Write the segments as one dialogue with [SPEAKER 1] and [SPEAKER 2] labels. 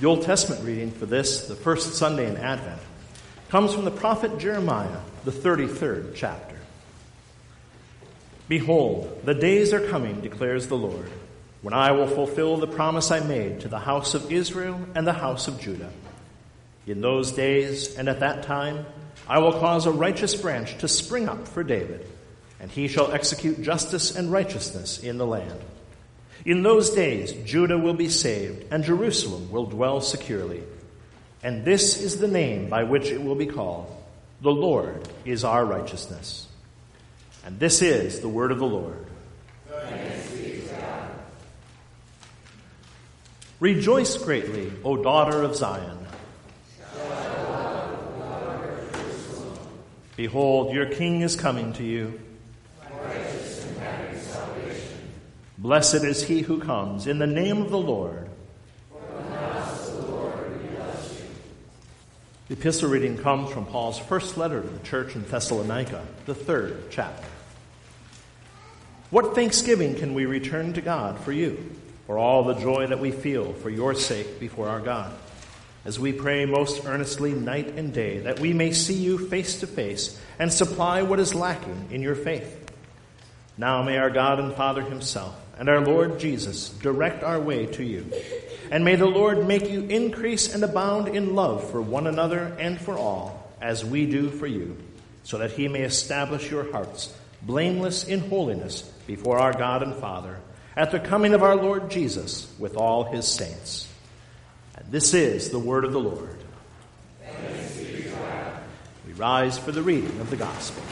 [SPEAKER 1] The Old Testament reading for this, the first Sunday in Advent, comes from the prophet Jeremiah, the 33rd chapter. Behold, the days are coming, declares the Lord, when I will fulfill the promise I made to the house of Israel and the house of Judah. In those days and at that time, I will cause a righteous branch to spring up for David, and he shall execute justice and righteousness in the land. In those days, Judah will be saved, and Jerusalem will dwell securely. And this is the name by which it will be called The Lord is our righteousness. And this is the word of the Lord. Rejoice greatly, O daughter of Zion. Behold, your king is coming to you. Blessed is he who comes in the name of the Lord. The epistle reading comes from Paul's first letter to the church in Thessalonica, the third chapter. What thanksgiving can we return to God for you, for all the joy that we feel for your sake before our God, as we pray most earnestly night and day that we may see you face to face and supply what is lacking in your faith? Now may our God and Father Himself and our Lord Jesus direct our way to you. And may the Lord make you increase and abound in love for one another and for all, as we do for you, so that he may establish your hearts blameless in holiness before our God and Father at the coming of our Lord Jesus with all his saints. And this is the word of the Lord. We rise for the reading of the gospel.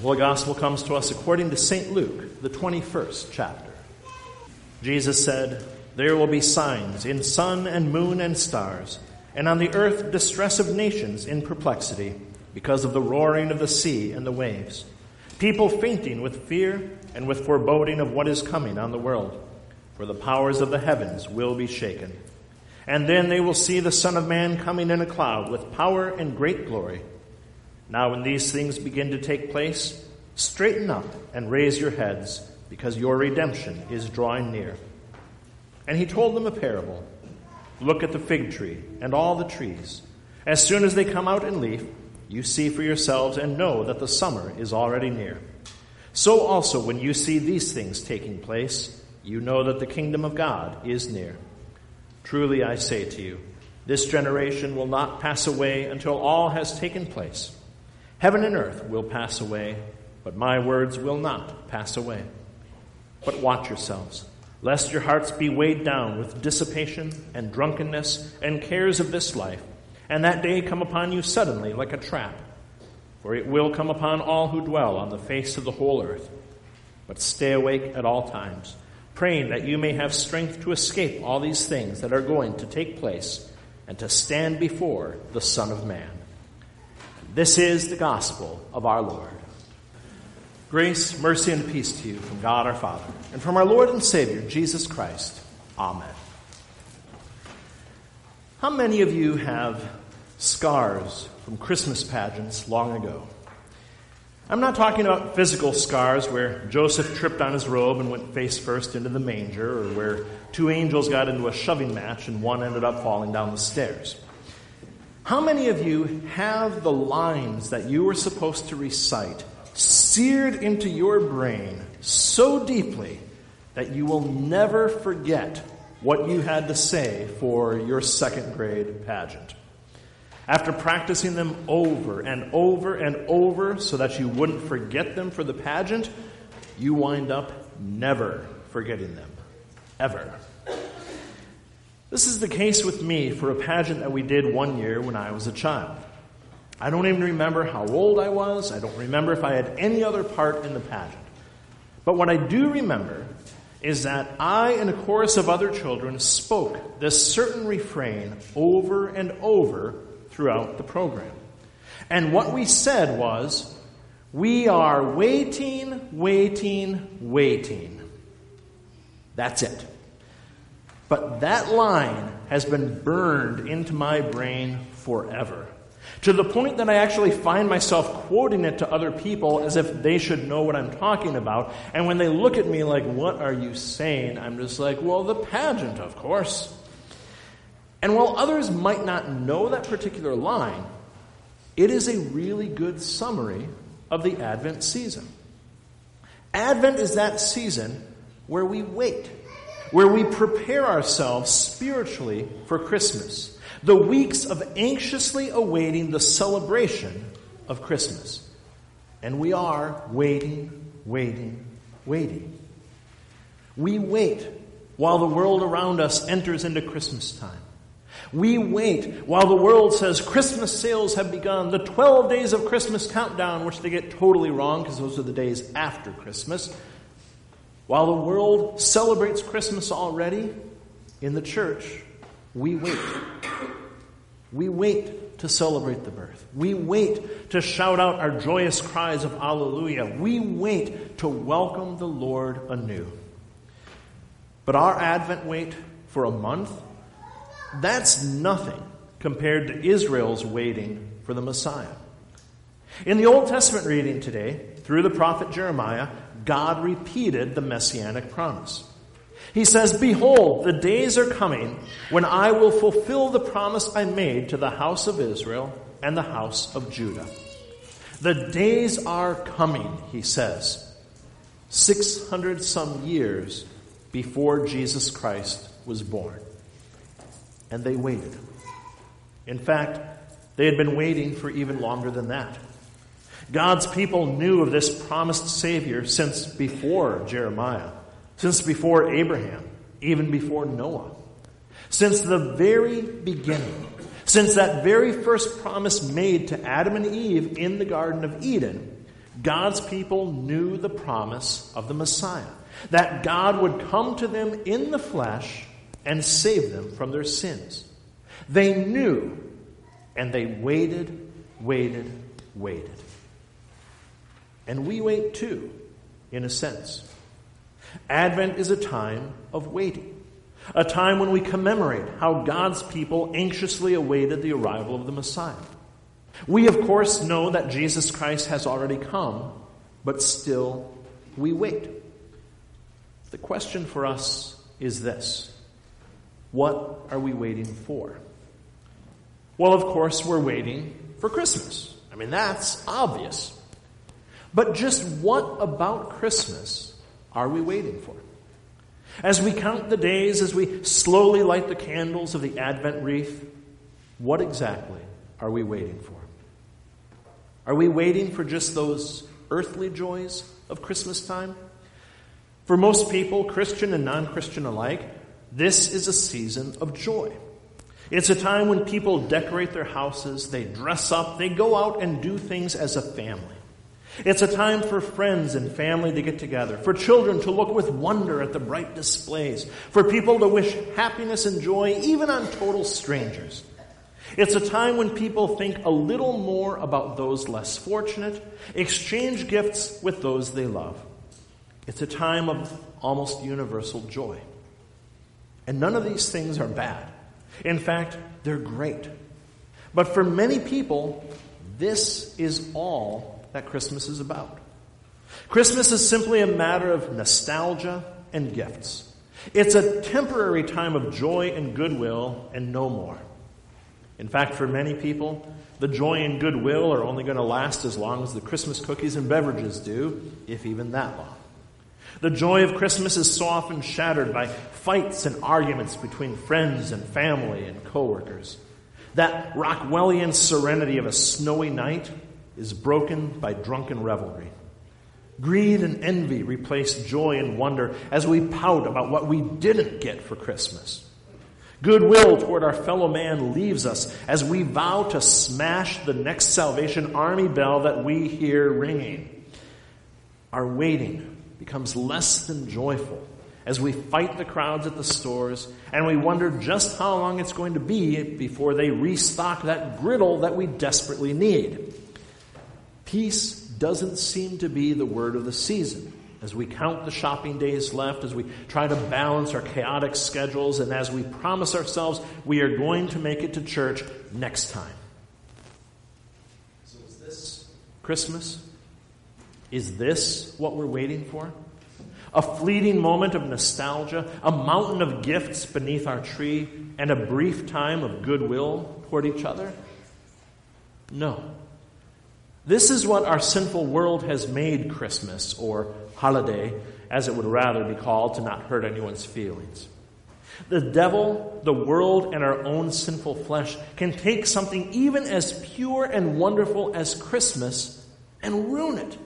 [SPEAKER 1] The Holy Gospel comes to us according to St. Luke, the 21st chapter. Jesus said, There will be signs in sun and moon and stars, and on the earth distress of nations in perplexity, because of the roaring of the sea and the waves. People fainting with fear and with foreboding of what is coming on the world, for the powers of the heavens will be shaken. And then they will see the Son of Man coming in a cloud with power and great glory. Now, when these things begin to take place, straighten up and raise your heads, because your redemption is drawing near. And he told them a parable Look at the fig tree and all the trees. As soon as they come out in leaf, you see for yourselves and know that the summer is already near. So also, when you see these things taking place, you know that the kingdom of God is near. Truly I say to you, this generation will not pass away until all has taken place. Heaven and earth will pass away, but my words will not pass away. But watch yourselves, lest your hearts be weighed down with dissipation and drunkenness and cares of this life, and that day come upon you suddenly like a trap. For it will come upon all who dwell on the face of the whole earth. But stay awake at all times, praying that you may have strength to escape all these things that are going to take place and to stand before the Son of Man. This is the gospel of our Lord. Grace, mercy, and peace to you from God our Father and from our Lord and Savior, Jesus Christ. Amen. How many of you have scars from Christmas pageants long ago? I'm not talking about physical scars where Joseph tripped on his robe and went face first into the manger, or where two angels got into a shoving match and one ended up falling down the stairs. How many of you have the lines that you were supposed to recite seared into your brain so deeply that you will never forget what you had to say for your second grade pageant? After practicing them over and over and over so that you wouldn't forget them for the pageant, you wind up never forgetting them. Ever. This is the case with me for a pageant that we did one year when I was a child. I don't even remember how old I was. I don't remember if I had any other part in the pageant. But what I do remember is that I and a chorus of other children spoke this certain refrain over and over throughout the program. And what we said was, We are waiting, waiting, waiting. That's it. But that line has been burned into my brain forever. To the point that I actually find myself quoting it to other people as if they should know what I'm talking about. And when they look at me like, what are you saying? I'm just like, well, the pageant, of course. And while others might not know that particular line, it is a really good summary of the Advent season. Advent is that season where we wait, where we prepare ourselves spiritually for Christmas, the weeks of anxiously awaiting the celebration of Christmas. And we are waiting, waiting, waiting. We wait while the world around us enters into Christmas time. We wait while the world says Christmas sales have begun, the 12 days of Christmas countdown, which they get totally wrong because those are the days after Christmas. While the world celebrates Christmas already, in the church, we wait. We wait to celebrate the birth. We wait to shout out our joyous cries of Alleluia. We wait to welcome the Lord anew. But our Advent wait for a month that's nothing compared to Israel's waiting for the Messiah. In the Old Testament reading today, through the prophet Jeremiah, God repeated the messianic promise. He says, Behold, the days are coming when I will fulfill the promise I made to the house of Israel and the house of Judah. The days are coming, he says, 600 some years before Jesus Christ was born and they waited. In fact, they had been waiting for even longer than that. God's people knew of this promised Savior since before Jeremiah, since before Abraham, even before Noah. Since the very beginning, since that very first promise made to Adam and Eve in the Garden of Eden, God's people knew the promise of the Messiah. That God would come to them in the flesh and save them from their sins. They knew, and they waited, waited, waited. And we wait too, in a sense. Advent is a time of waiting, a time when we commemorate how God's people anxiously awaited the arrival of the Messiah. We, of course, know that Jesus Christ has already come, but still we wait. The question for us is this what are we waiting for? Well, of course, we're waiting for Christmas. I mean, that's obvious. But just what about Christmas are we waiting for? As we count the days, as we slowly light the candles of the Advent wreath, what exactly are we waiting for? Are we waiting for just those earthly joys of Christmas time? For most people, Christian and non Christian alike, this is a season of joy. It's a time when people decorate their houses, they dress up, they go out and do things as a family. It's a time for friends and family to get together, for children to look with wonder at the bright displays, for people to wish happiness and joy even on total strangers. It's a time when people think a little more about those less fortunate, exchange gifts with those they love. It's a time of almost universal joy. And none of these things are bad. In fact, they're great. But for many people, this is all that Christmas is about. Christmas is simply a matter of nostalgia and gifts. It's a temporary time of joy and goodwill and no more. In fact, for many people, the joy and goodwill are only going to last as long as the Christmas cookies and beverages do, if even that long. The joy of Christmas is so often shattered by fights and arguments between friends and family and coworkers. That Rockwellian serenity of a snowy night is broken by drunken revelry. Greed and envy replace joy and wonder as we pout about what we didn't get for Christmas. Goodwill toward our fellow man leaves us as we vow to smash the next Salvation Army bell that we hear ringing. Our waiting becomes less than joyful as we fight the crowds at the stores and we wonder just how long it's going to be before they restock that griddle that we desperately need. Peace doesn't seem to be the word of the season. As we count the shopping days left, as we try to balance our chaotic schedules, and as we promise ourselves we are going to make it to church next time. So, is this Christmas? Is this what we're waiting for? A fleeting moment of nostalgia, a mountain of gifts beneath our tree, and a brief time of goodwill toward each other? No. This is what our sinful world has made Christmas, or holiday, as it would rather be called to not hurt anyone's feelings. The devil, the world, and our own sinful flesh can take something even as pure and wonderful as Christmas and ruin it.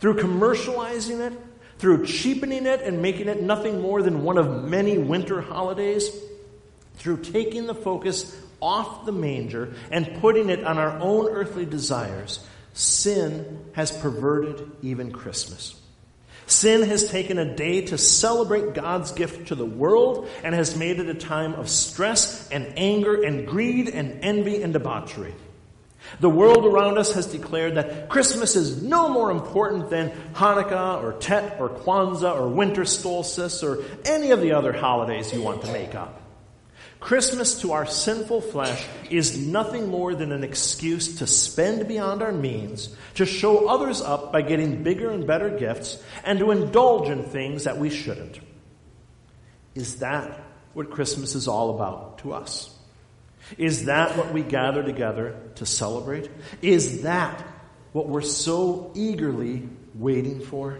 [SPEAKER 1] Through commercializing it, through cheapening it and making it nothing more than one of many winter holidays, through taking the focus off the manger and putting it on our own earthly desires, sin has perverted even Christmas. Sin has taken a day to celebrate God's gift to the world and has made it a time of stress and anger and greed and envy and debauchery. The world around us has declared that Christmas is no more important than Hanukkah or Tet or Kwanzaa or winter solstice or any of the other holidays you want to make up. Christmas to our sinful flesh is nothing more than an excuse to spend beyond our means, to show others up by getting bigger and better gifts, and to indulge in things that we shouldn't. Is that what Christmas is all about to us? Is that what we gather together to celebrate? Is that what we're so eagerly waiting for?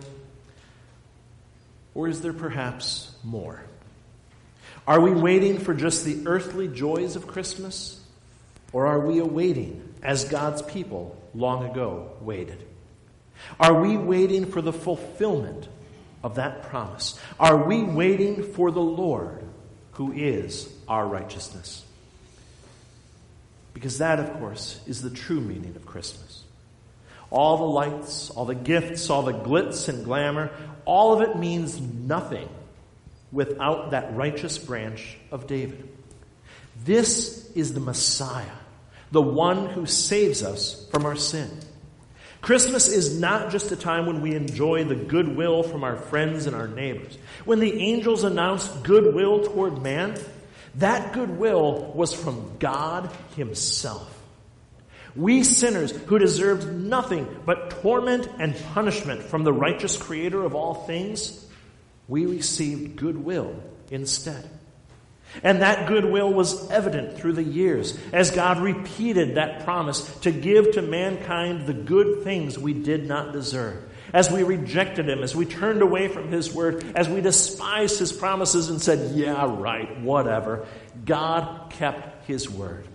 [SPEAKER 1] Or is there perhaps more? Are we waiting for just the earthly joys of Christmas? Or are we awaiting, as God's people long ago waited? Are we waiting for the fulfillment of that promise? Are we waiting for the Lord, who is our righteousness? Because that, of course, is the true meaning of Christmas. All the lights, all the gifts, all the glitz and glamour, all of it means nothing without that righteous branch of David. This is the Messiah, the one who saves us from our sin. Christmas is not just a time when we enjoy the goodwill from our friends and our neighbors. When the angels announced goodwill toward man, that goodwill was from God Himself. We sinners who deserved nothing but torment and punishment from the righteous Creator of all things we received goodwill instead. And that goodwill was evident through the years as God repeated that promise to give to mankind the good things we did not deserve. As we rejected Him, as we turned away from His word, as we despised His promises and said, yeah, right, whatever, God kept His word.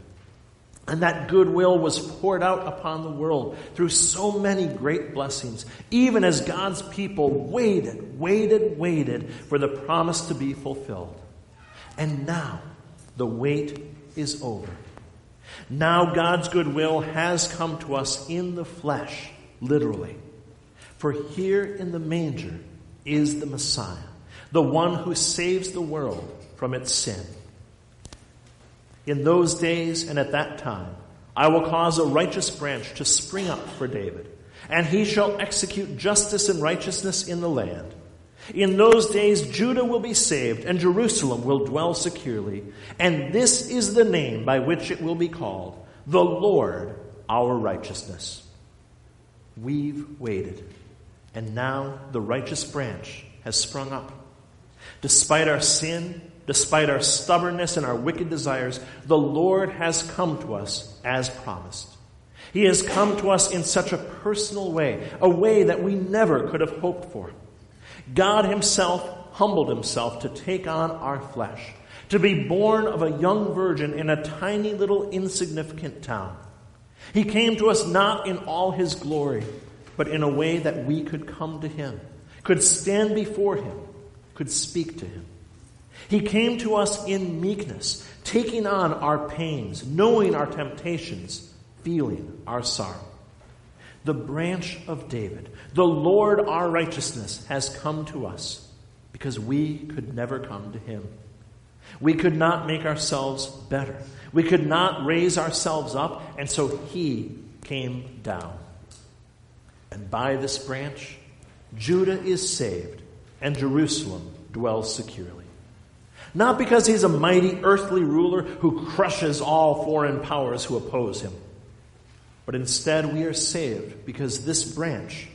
[SPEAKER 1] And that goodwill was poured out upon the world through so many great blessings, even as God's people waited, waited, waited for the promise to be fulfilled. And now the wait is over. Now God's goodwill has come to us in the flesh, literally. For here in the manger is the Messiah, the one who saves the world from its sin. In those days and at that time, I will cause a righteous branch to spring up for David, and he shall execute justice and righteousness in the land. In those days, Judah will be saved, and Jerusalem will dwell securely. And this is the name by which it will be called the Lord our righteousness. We've waited, and now the righteous branch has sprung up. Despite our sin, Despite our stubbornness and our wicked desires, the Lord has come to us as promised. He has come to us in such a personal way, a way that we never could have hoped for. God Himself humbled Himself to take on our flesh, to be born of a young virgin in a tiny little insignificant town. He came to us not in all His glory, but in a way that we could come to Him, could stand before Him, could speak to Him. He came to us in meekness, taking on our pains, knowing our temptations, feeling our sorrow. The branch of David, the Lord our righteousness, has come to us because we could never come to him. We could not make ourselves better. We could not raise ourselves up, and so he came down. And by this branch, Judah is saved, and Jerusalem dwells securely. Not because he's a mighty earthly ruler who crushes all foreign powers who oppose him, But instead, we are saved because this branch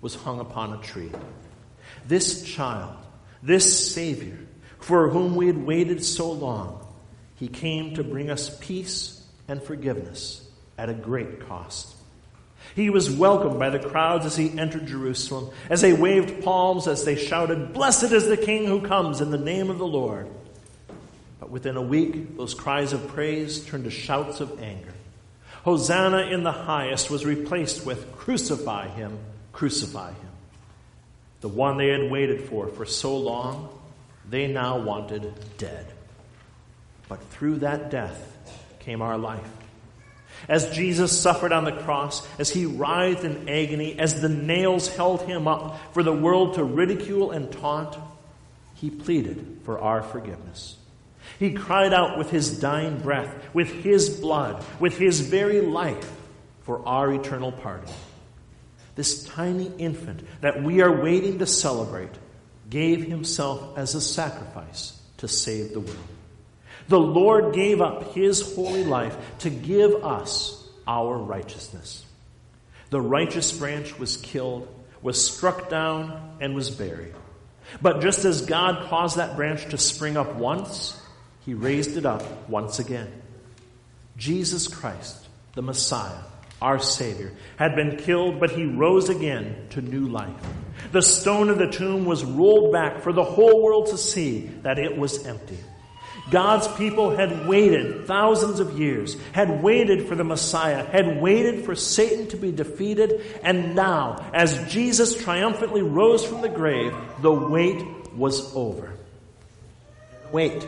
[SPEAKER 1] was hung upon a tree. This child, this Savior, for whom we had waited so long, he came to bring us peace and forgiveness at a great cost. He was welcomed by the crowds as he entered Jerusalem, as they waved palms, as they shouted, Blessed is the King who comes in the name of the Lord. Within a week, those cries of praise turned to shouts of anger. Hosanna in the highest was replaced with, Crucify him, crucify him. The one they had waited for for so long, they now wanted dead. But through that death came our life. As Jesus suffered on the cross, as he writhed in agony, as the nails held him up for the world to ridicule and taunt, he pleaded for our forgiveness. He cried out with his dying breath, with his blood, with his very life for our eternal pardon. This tiny infant that we are waiting to celebrate gave himself as a sacrifice to save the world. The Lord gave up his holy life to give us our righteousness. The righteous branch was killed, was struck down, and was buried. But just as God caused that branch to spring up once, he raised it up once again. Jesus Christ, the Messiah, our Savior, had been killed, but he rose again to new life. The stone of the tomb was rolled back for the whole world to see that it was empty. God's people had waited thousands of years, had waited for the Messiah, had waited for Satan to be defeated, and now, as Jesus triumphantly rose from the grave, the wait was over. Wait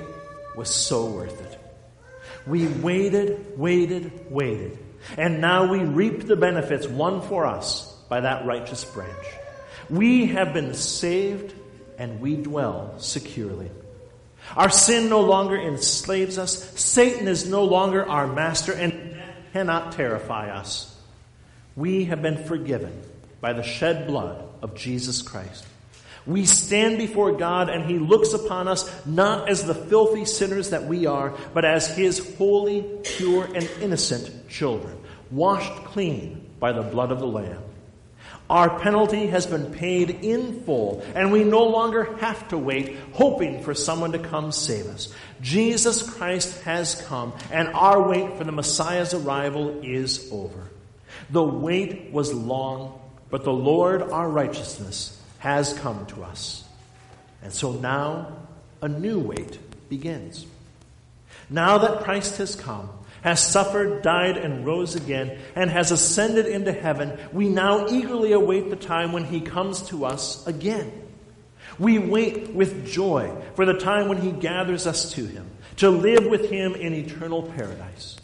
[SPEAKER 1] was so worth it. We waited, waited, waited, and now we reap the benefits won for us by that righteous branch. We have been saved and we dwell securely. Our sin no longer enslaves us. Satan is no longer our master and cannot terrify us. We have been forgiven by the shed blood of Jesus Christ. We stand before God and He looks upon us not as the filthy sinners that we are, but as His holy, pure, and innocent children, washed clean by the blood of the Lamb. Our penalty has been paid in full, and we no longer have to wait, hoping for someone to come save us. Jesus Christ has come, and our wait for the Messiah's arrival is over. The wait was long, but the Lord, our righteousness, has come to us. And so now, a new wait begins. Now that Christ has come, has suffered, died, and rose again, and has ascended into heaven, we now eagerly await the time when he comes to us again. We wait with joy for the time when he gathers us to him, to live with him in eternal paradise.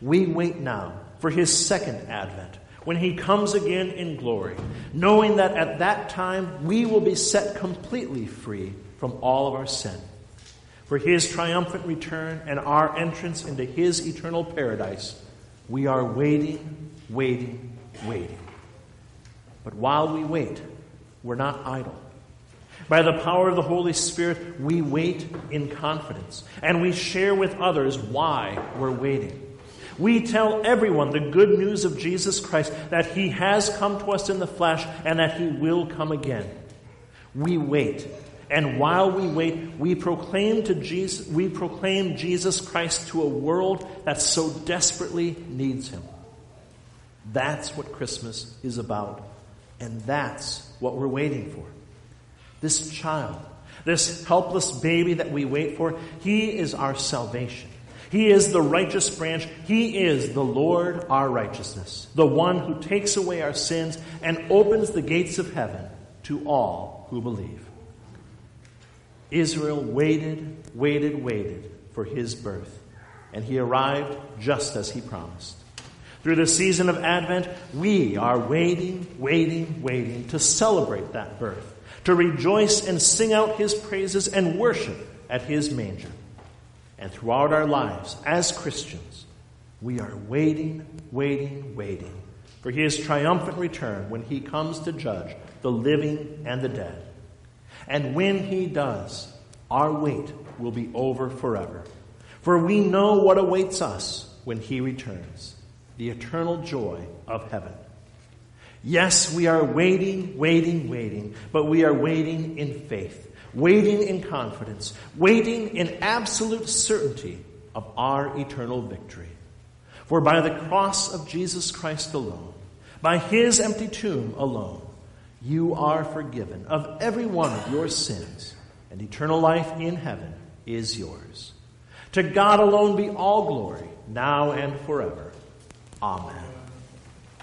[SPEAKER 1] We wait now for his second advent, when he comes again in glory, knowing that at that time we will be set completely free from all of our sin for his triumphant return and our entrance into his eternal paradise, we are waiting, waiting, waiting. But while we wait, we're not idle. By the power of the Holy Spirit, we wait in confidence and we share with others why we're waiting. We tell everyone the good news of Jesus Christ that he has come to us in the flesh and that he will come again. We wait and while we wait, we proclaim to Jesus, we proclaim Jesus Christ to a world that so desperately needs him. That's what Christmas is about. And that's what we're waiting for. This child, this helpless baby that we wait for, he is our salvation. He is the righteous branch. He is the Lord our righteousness, the one who takes away our sins and opens the gates of heaven to all who believe. Israel waited, waited, waited for his birth, and he arrived just as he promised. Through the season of Advent, we are waiting, waiting, waiting to celebrate that birth, to rejoice and sing out his praises and worship at his manger. And throughout our lives as Christians, we are waiting, waiting, waiting for his triumphant return when he comes to judge the living and the dead. And when he does, our wait will be over forever. For we know what awaits us when he returns. the eternal joy of heaven. Yes, we are waiting, waiting, waiting, but we are waiting in faith, waiting in confidence, waiting in absolute certainty of our eternal victory. For by the cross of Jesus Christ alone, by his empty tomb alone, you are forgiven of every one of your sins, and eternal life in heaven is yours. To God alone be all glory, now and forever. Amen.